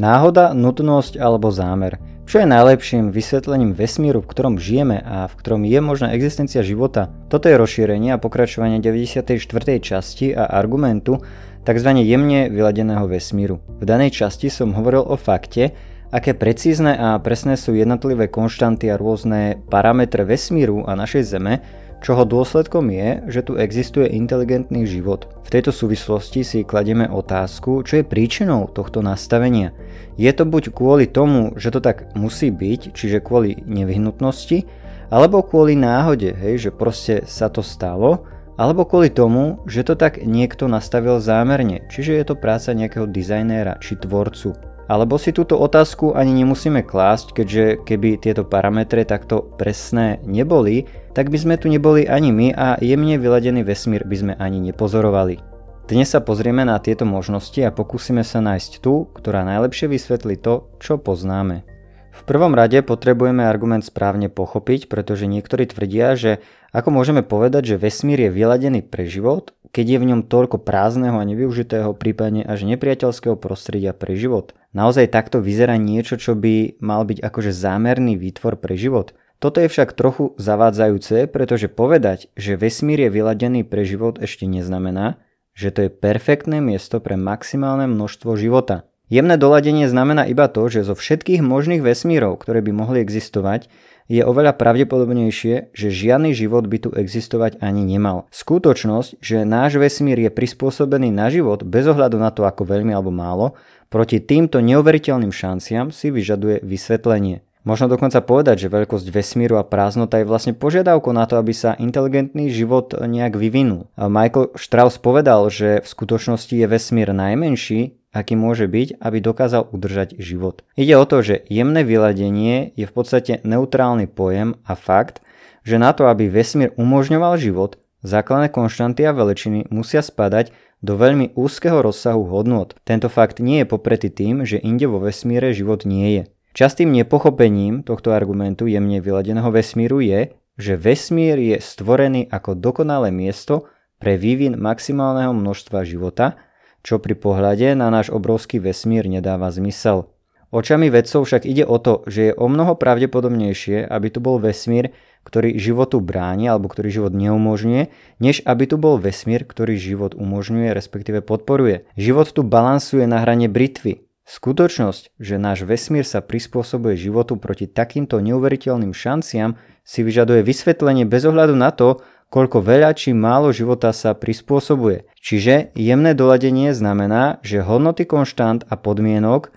Náhoda, nutnosť alebo zámer. Čo je najlepším vysvetlením vesmíru, v ktorom žijeme a v ktorom je možná existencia života? Toto je rozšírenie a pokračovanie 94. časti a argumentu tzv. jemne vyladeného vesmíru. V danej časti som hovoril o fakte, aké precízne a presné sú jednotlivé konštanty a rôzne parametre vesmíru a našej Zeme, čoho dôsledkom je, že tu existuje inteligentný život. V tejto súvislosti si kladieme otázku, čo je príčinou tohto nastavenia. Je to buď kvôli tomu, že to tak musí byť, čiže kvôli nevyhnutnosti, alebo kvôli náhode, hej, že proste sa to stalo, alebo kvôli tomu, že to tak niekto nastavil zámerne, čiže je to práca nejakého dizajnéra či tvorcu. Alebo si túto otázku ani nemusíme klásť, keďže keby tieto parametre takto presné neboli, tak by sme tu neboli ani my a jemne vyladený vesmír by sme ani nepozorovali. Dnes sa pozrieme na tieto možnosti a pokúsime sa nájsť tú, ktorá najlepšie vysvetlí to, čo poznáme. V prvom rade potrebujeme argument správne pochopiť, pretože niektorí tvrdia, že ako môžeme povedať, že vesmír je vyladený pre život, keď je v ňom toľko prázdneho a nevyužitého, prípadne až nepriateľského prostredia pre život. Naozaj takto vyzerá niečo, čo by mal byť akože zámerný výtvor pre život. Toto je však trochu zavádzajúce, pretože povedať, že vesmír je vyladený pre život ešte neznamená, že to je perfektné miesto pre maximálne množstvo života. Jemné doladenie znamená iba to, že zo všetkých možných vesmírov, ktoré by mohli existovať, je oveľa pravdepodobnejšie, že žiadny život by tu existovať ani nemal. Skutočnosť, že náš vesmír je prispôsobený na život bez ohľadu na to, ako veľmi alebo málo, proti týmto neuveriteľným šanciam si vyžaduje vysvetlenie. Možno dokonca povedať, že veľkosť vesmíru a prázdnota je vlastne požiadavkou na to, aby sa inteligentný život nejak vyvinul. Michael Strauss povedal, že v skutočnosti je vesmír najmenší, aký môže byť, aby dokázal udržať život. Ide o to, že jemné vyladenie je v podstate neutrálny pojem a fakt, že na to, aby vesmír umožňoval život, základné konštanty a veličiny musia spadať do veľmi úzkeho rozsahu hodnot. Tento fakt nie je popretý tým, že inde vo vesmíre život nie je. Častým nepochopením tohto argumentu jemne vyladeného vesmíru je, že vesmír je stvorený ako dokonalé miesto pre vývin maximálneho množstva života, čo pri pohľade na náš obrovský vesmír nedáva zmysel. Očami vedcov však ide o to, že je o mnoho pravdepodobnejšie, aby tu bol vesmír, ktorý životu bráni alebo ktorý život neumožňuje, než aby tu bol vesmír, ktorý život umožňuje, respektíve podporuje. Život tu balansuje na hrane britvy. Skutočnosť, že náš vesmír sa prispôsobuje životu proti takýmto neuveriteľným šanciam, si vyžaduje vysvetlenie bez ohľadu na to, koľko veľa či málo života sa prispôsobuje. Čiže jemné doladenie znamená, že hodnoty konštant a podmienok,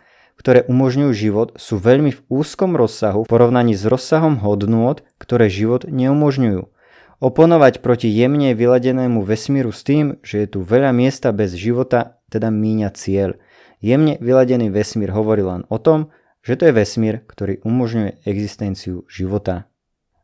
ktoré umožňujú život, sú veľmi v úzkom rozsahu v porovnaní s rozsahom hodnôt, ktoré život neumožňujú. Oponovať proti jemne vyladenému vesmíru s tým, že je tu veľa miesta bez života, teda míňa cieľ. Jemne vyladený vesmír hovorí len o tom, že to je vesmír, ktorý umožňuje existenciu života.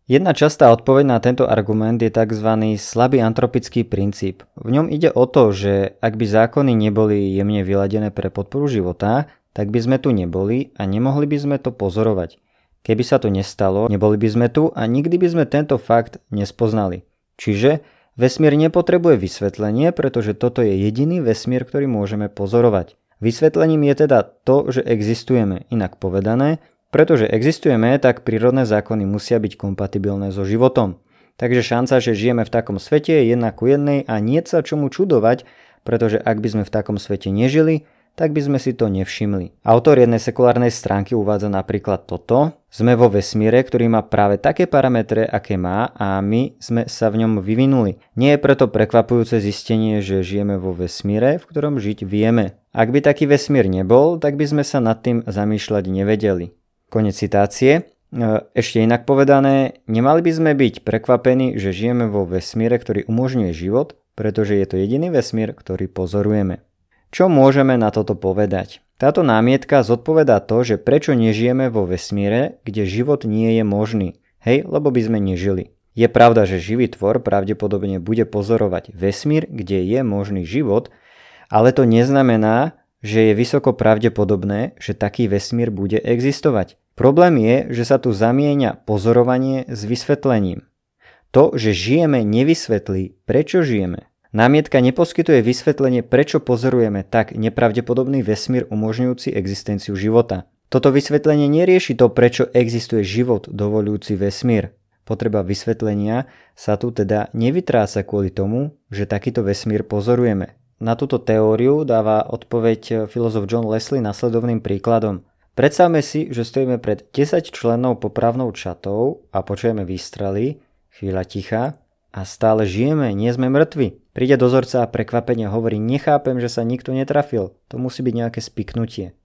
Jedna častá odpoveď na tento argument je tzv. slabý antropický princíp. V ňom ide o to, že ak by zákony neboli jemne vyladené pre podporu života, tak by sme tu neboli a nemohli by sme to pozorovať. Keby sa to nestalo, neboli by sme tu a nikdy by sme tento fakt nespoznali. Čiže vesmír nepotrebuje vysvetlenie, pretože toto je jediný vesmír, ktorý môžeme pozorovať. Vysvetlením je teda to, že existujeme, inak povedané, pretože existujeme, tak prírodné zákony musia byť kompatibilné so životom. Takže šanca, že žijeme v takom svete je jedna ku jednej a nie sa čomu čudovať, pretože ak by sme v takom svete nežili, tak by sme si to nevšimli. Autor jednej sekulárnej stránky uvádza napríklad toto. Sme vo vesmíre, ktorý má práve také parametre, aké má a my sme sa v ňom vyvinuli. Nie je preto prekvapujúce zistenie, že žijeme vo vesmíre, v ktorom žiť vieme. Ak by taký vesmír nebol, tak by sme sa nad tým zamýšľať nevedeli. Konec citácie. E, ešte inak povedané, nemali by sme byť prekvapení, že žijeme vo vesmíre, ktorý umožňuje život, pretože je to jediný vesmír, ktorý pozorujeme. Čo môžeme na toto povedať? Táto námietka zodpovedá to, že prečo nežijeme vo vesmíre, kde život nie je možný. Hej, lebo by sme nežili. Je pravda, že živý tvor pravdepodobne bude pozorovať vesmír, kde je možný život, ale to neznamená, že je vysoko pravdepodobné, že taký vesmír bude existovať. Problém je, že sa tu zamieňa pozorovanie s vysvetlením. To, že žijeme, nevysvetlí, prečo žijeme. Námietka neposkytuje vysvetlenie, prečo pozorujeme tak nepravdepodobný vesmír umožňujúci existenciu života. Toto vysvetlenie nerieši to, prečo existuje život dovolujúci vesmír. Potreba vysvetlenia sa tu teda nevytráca kvôli tomu, že takýto vesmír pozorujeme. Na túto teóriu dáva odpoveď filozof John Leslie nasledovným príkladom. Predstavme si, že stojíme pred 10 členov popravnou čatou a počujeme výstrely, chvíľa ticha a stále žijeme, nie sme mŕtvi. Príde dozorca a prekvapenie hovorí, nechápem, že sa nikto netrafil, to musí byť nejaké spiknutie.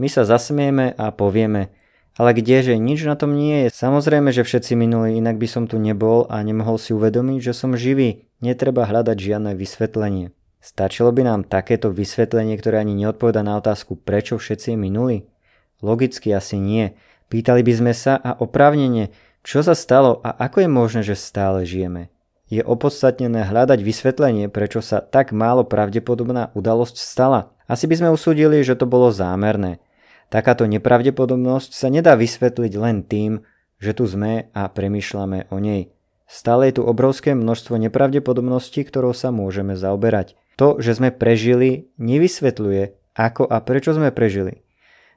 My sa zasmieme a povieme, ale kdeže, nič na tom nie je. Samozrejme, že všetci minuli, inak by som tu nebol a nemohol si uvedomiť, že som živý. Netreba hľadať žiadne vysvetlenie. Stačilo by nám takéto vysvetlenie, ktoré ani neodpoveda na otázku, prečo všetci minuli? Logicky asi nie. Pýtali by sme sa a oprávnene, čo sa stalo a ako je možné, že stále žijeme. Je opodstatnené hľadať vysvetlenie, prečo sa tak málo pravdepodobná udalosť stala. Asi by sme usúdili, že to bolo zámerné. Takáto nepravdepodobnosť sa nedá vysvetliť len tým, že tu sme a premýšľame o nej. Stále je tu obrovské množstvo nepravdepodobností, ktorou sa môžeme zaoberať. To, že sme prežili, nevysvetľuje, ako a prečo sme prežili.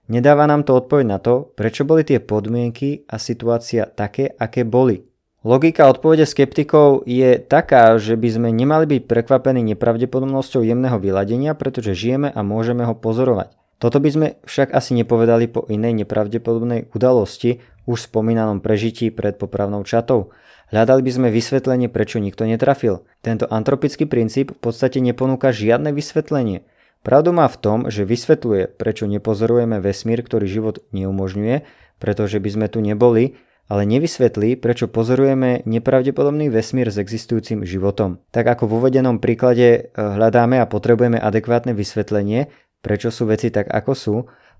Nedáva nám to odpoveď na to, prečo boli tie podmienky a situácia také, aké boli. Logika odpovede skeptikov je taká, že by sme nemali byť prekvapení nepravdepodobnosťou jemného vyladenia, pretože žijeme a môžeme ho pozorovať. Toto by sme však asi nepovedali po inej nepravdepodobnej udalosti, už spomínanom prežití pred popravnou čatou. Hľadali by sme vysvetlenie, prečo nikto netrafil. Tento antropický princíp v podstate neponúka žiadne vysvetlenie. Pravdu má v tom, že vysvetľuje, prečo nepozorujeme vesmír, ktorý život neumožňuje, pretože by sme tu neboli, ale nevysvetlí, prečo pozorujeme nepravdepodobný vesmír s existujúcim životom. Tak ako v uvedenom príklade eh, hľadáme a potrebujeme adekvátne vysvetlenie, prečo sú veci tak ako sú,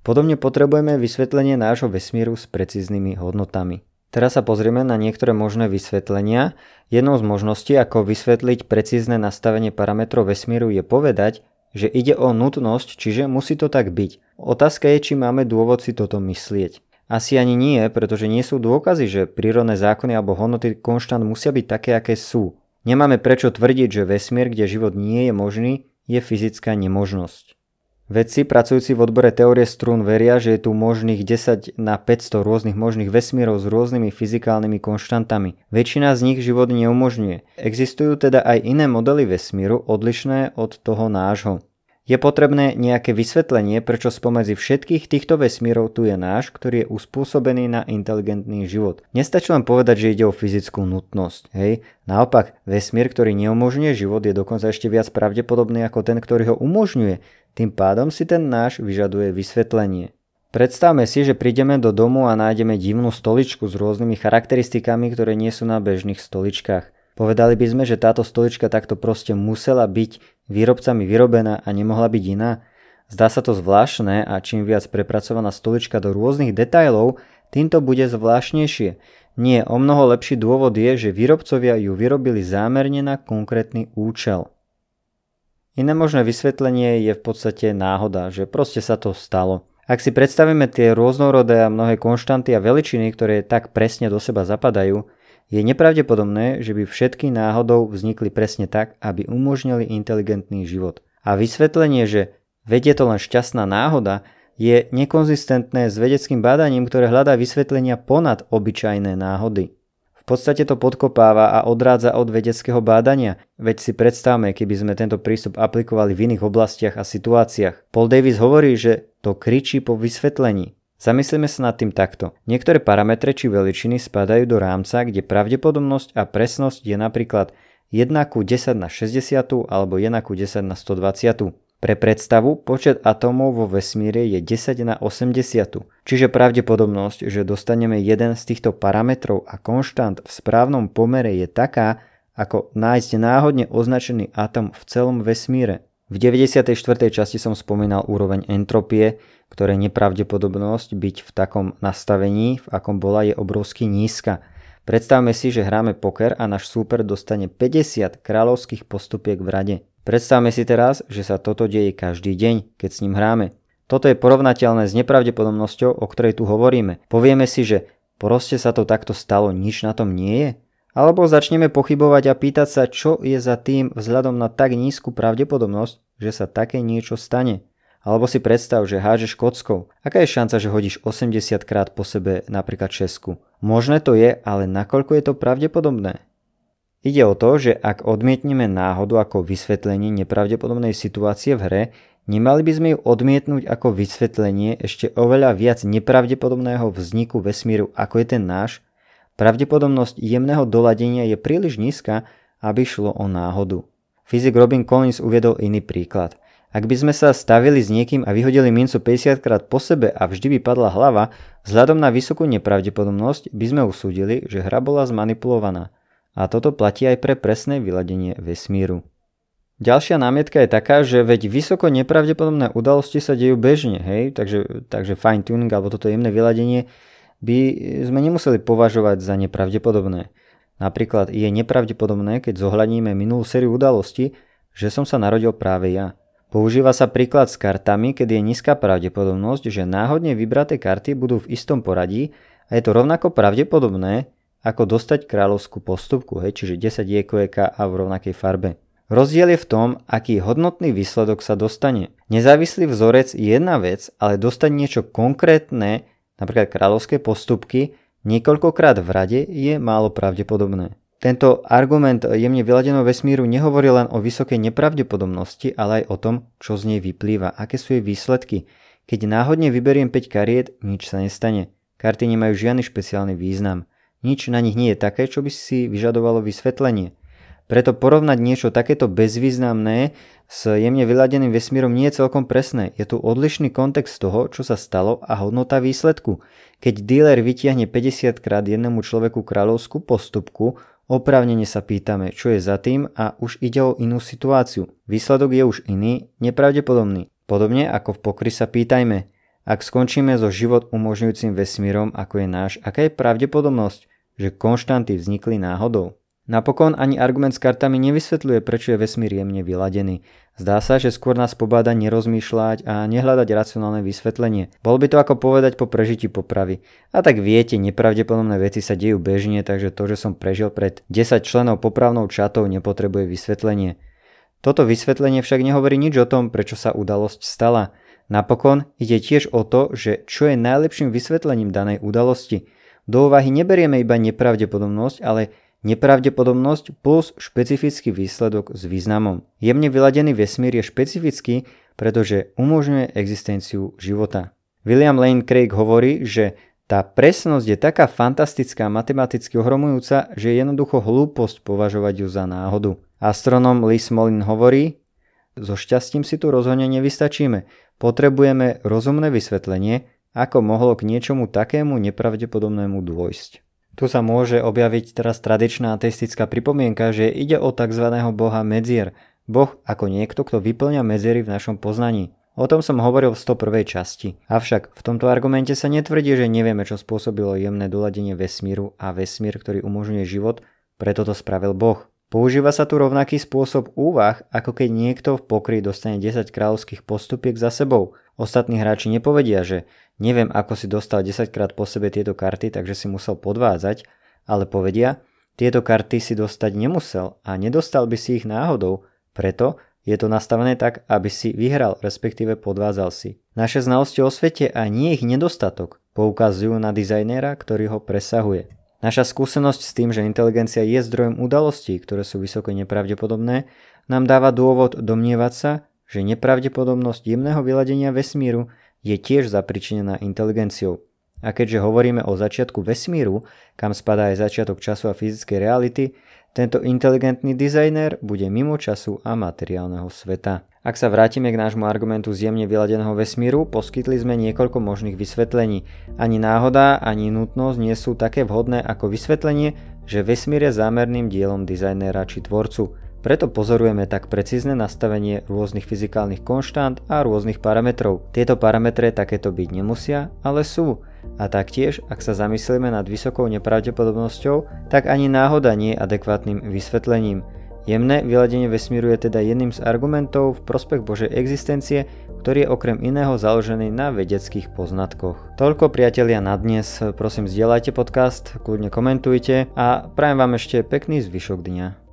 podobne potrebujeme vysvetlenie nášho vesmíru s precíznymi hodnotami. Teraz sa pozrieme na niektoré možné vysvetlenia. Jednou z možností, ako vysvetliť precízne nastavenie parametrov vesmíru je povedať, že ide o nutnosť, čiže musí to tak byť. Otázka je, či máme dôvod si toto myslieť. Asi ani nie, pretože nie sú dôkazy, že prírodné zákony alebo hodnoty konštant musia byť také, aké sú. Nemáme prečo tvrdiť, že vesmír, kde život nie je možný, je fyzická nemožnosť. Vedci pracujúci v odbore teórie strún veria, že je tu možných 10 na 500 rôznych možných vesmírov s rôznymi fyzikálnymi konštantami. Väčšina z nich život neumožňuje. Existujú teda aj iné modely vesmíru odlišné od toho nášho. Je potrebné nejaké vysvetlenie, prečo spomedzi všetkých týchto vesmírov tu je náš, ktorý je uspôsobený na inteligentný život. Nestačí len povedať, že ide o fyzickú nutnosť. Hej? Naopak, vesmír, ktorý neumožňuje život, je dokonca ešte viac pravdepodobný ako ten, ktorý ho umožňuje. Tým pádom si ten náš vyžaduje vysvetlenie. Predstavme si, že prídeme do domu a nájdeme divnú stoličku s rôznymi charakteristikami, ktoré nie sú na bežných stoličkách. Povedali by sme, že táto stolička takto proste musela byť výrobcami vyrobená a nemohla byť iná. Zdá sa to zvláštne a čím viac prepracovaná stolička do rôznych detajlov, týmto bude zvláštnejšie. Nie, o mnoho lepší dôvod je, že výrobcovia ju vyrobili zámerne na konkrétny účel. Iné možné vysvetlenie je v podstate náhoda, že proste sa to stalo. Ak si predstavíme tie rôznorodé a mnohé konštanty a veličiny, ktoré tak presne do seba zapadajú, je nepravdepodobné, že by všetky náhodou vznikli presne tak, aby umožnili inteligentný život. A vysvetlenie, že vedie to len šťastná náhoda, je nekonzistentné s vedeckým bádaním, ktoré hľadá vysvetlenia ponad obyčajné náhody podstate to podkopáva a odrádza od vedeckého bádania, veď si predstavme, keby sme tento prístup aplikovali v iných oblastiach a situáciách. Paul Davis hovorí, že to kričí po vysvetlení. Zamyslíme sa nad tým takto. Niektoré parametre či veličiny spadajú do rámca, kde pravdepodobnosť a presnosť je napríklad 1 ku 10 na 60 alebo 1 ku 10 na 120. Pre predstavu, počet atómov vo vesmíre je 10 na 80, čiže pravdepodobnosť, že dostaneme jeden z týchto parametrov a konštant v správnom pomere je taká, ako nájsť náhodne označený atóm v celom vesmíre. V 94. časti som spomínal úroveň entropie, ktoré nepravdepodobnosť byť v takom nastavení, v akom bola, je obrovsky nízka. Predstavme si, že hráme poker a náš súper dostane 50 kráľovských postupiek v rade. Predstavme si teraz, že sa toto deje každý deň, keď s ním hráme. Toto je porovnateľné s nepravdepodobnosťou, o ktorej tu hovoríme. Povieme si, že proste sa to takto stalo, nič na tom nie je. Alebo začneme pochybovať a pýtať sa, čo je za tým vzhľadom na tak nízku pravdepodobnosť, že sa také niečo stane. Alebo si predstav, že hážeš kockou. Aká je šanca, že hodíš 80 krát po sebe napríklad Česku? Možné to je, ale nakoľko je to pravdepodobné? Ide o to, že ak odmietneme náhodu ako vysvetlenie nepravdepodobnej situácie v hre, nemali by sme ju odmietnúť ako vysvetlenie ešte oveľa viac nepravdepodobného vzniku vesmíru ako je ten náš. Pravdepodobnosť jemného doladenia je príliš nízka, aby šlo o náhodu. Fyzik Robin Collins uviedol iný príklad. Ak by sme sa stavili s niekým a vyhodili mincu 50 krát po sebe a vždy by padla hlava, vzhľadom na vysokú nepravdepodobnosť by sme usúdili, že hra bola zmanipulovaná. A toto platí aj pre presné vyladenie vesmíru. Ďalšia námietka je taká, že veď vysoko nepravdepodobné udalosti sa dejú bežne, hej, takže, takže fine tuning alebo toto jemné vyladenie by sme nemuseli považovať za nepravdepodobné. Napríklad je nepravdepodobné, keď zohľadníme minulú sériu udalostí, že som sa narodil práve ja. Používa sa príklad s kartami, keď je nízka pravdepodobnosť, že náhodne vybraté karty budú v istom poradí a je to rovnako pravdepodobné, ako dostať kráľovskú postupku, hej, čiže 10 jekojeka a v rovnakej farbe. Rozdiel je v tom, aký hodnotný výsledok sa dostane. Nezávislý vzorec je jedna vec, ale dostať niečo konkrétne, napríklad kráľovské postupky, niekoľkokrát v rade je málo pravdepodobné. Tento argument jemne vyladeného vesmíru nehovorí len o vysokej nepravdepodobnosti, ale aj o tom, čo z nej vyplýva, aké sú jej výsledky. Keď náhodne vyberiem 5 kariet, nič sa nestane. Karty nemajú žiadny špeciálny význam. Nič na nich nie je také, čo by si vyžadovalo vysvetlenie. Preto porovnať niečo takéto bezvýznamné s jemne vyladeným vesmírom nie je celkom presné. Je tu odlišný kontext toho, čo sa stalo a hodnota výsledku. Keď dealer vytiahne 50 krát jednému človeku kráľovskú postupku, oprávnene sa pýtame, čo je za tým a už ide o inú situáciu. Výsledok je už iný, nepravdepodobný. Podobne ako v pokry sa pýtajme, ak skončíme so život umožňujúcim vesmírom, ako je náš, aká je pravdepodobnosť, že konštanty vznikli náhodou? Napokon ani argument s kartami nevysvetľuje, prečo je vesmír jemne vyladený. Zdá sa, že skôr nás pobáda nerozmýšľať a nehľadať racionálne vysvetlenie. Bol by to ako povedať po prežití popravy. A tak viete, nepravdepodobné veci sa dejú bežne, takže to, že som prežil pred 10 členov popravnou čatou, nepotrebuje vysvetlenie. Toto vysvetlenie však nehovorí nič o tom, prečo sa udalosť stala. Napokon ide tiež o to, že čo je najlepším vysvetlením danej udalosti. Do úvahy neberieme iba nepravdepodobnosť, ale nepravdepodobnosť plus špecifický výsledok s významom. Jemne vyladený vesmír je špecifický, pretože umožňuje existenciu života. William Lane Craig hovorí, že tá presnosť je taká fantastická a matematicky ohromujúca, že je jednoducho hlúposť považovať ju za náhodu. Astronom Lee Smolin hovorí, so šťastím si tu rozhodne nevystačíme. Potrebujeme rozumné vysvetlenie, ako mohlo k niečomu takému nepravdepodobnému dôjsť. Tu sa môže objaviť teraz tradičná ateistická pripomienka, že ide o tzv. boha medzier, boh ako niekto, kto vyplňa medzery v našom poznaní. O tom som hovoril v 101. časti. Avšak v tomto argumente sa netvrdí, že nevieme, čo spôsobilo jemné doladenie vesmíru a vesmír, ktorý umožňuje život, preto to spravil Boh. Používa sa tu rovnaký spôsob úvah, ako keď niekto v pokry dostane 10 kráľovských postupiek za sebou. Ostatní hráči nepovedia, že neviem ako si dostal 10 krát po sebe tieto karty, takže si musel podvádzať, ale povedia, tieto karty si dostať nemusel a nedostal by si ich náhodou, preto je to nastavené tak, aby si vyhral, respektíve podvádzal si. Naše znalosti o svete a nie ich nedostatok poukazujú na dizajnéra, ktorý ho presahuje. Naša skúsenosť s tým, že inteligencia je zdrojom udalostí, ktoré sú vysoko nepravdepodobné, nám dáva dôvod domnievať sa, že nepravdepodobnosť jemného vyladenia vesmíru je tiež zapričinená inteligenciou. A keďže hovoríme o začiatku vesmíru, kam spadá aj začiatok času a fyzickej reality, tento inteligentný dizajner bude mimo času a materiálneho sveta. Ak sa vrátime k nášmu argumentu z jemne vyladeného vesmíru, poskytli sme niekoľko možných vysvetlení. Ani náhoda, ani nutnosť nie sú také vhodné ako vysvetlenie, že vesmír je zámerným dielom dizajnéra či tvorcu. Preto pozorujeme tak precízne nastavenie rôznych fyzikálnych konštant a rôznych parametrov. Tieto parametre takéto byť nemusia, ale sú. A taktiež, ak sa zamyslíme nad vysokou nepravdepodobnosťou, tak ani náhoda nie je adekvátnym vysvetlením. Jemné vyladenie vesmíru je teda jedným z argumentov v prospech Božej existencie, ktorý je okrem iného založený na vedeckých poznatkoch. Toľko priatelia na dnes, prosím zdieľajte podcast, kľudne komentujte a prajem vám ešte pekný zvyšok dňa.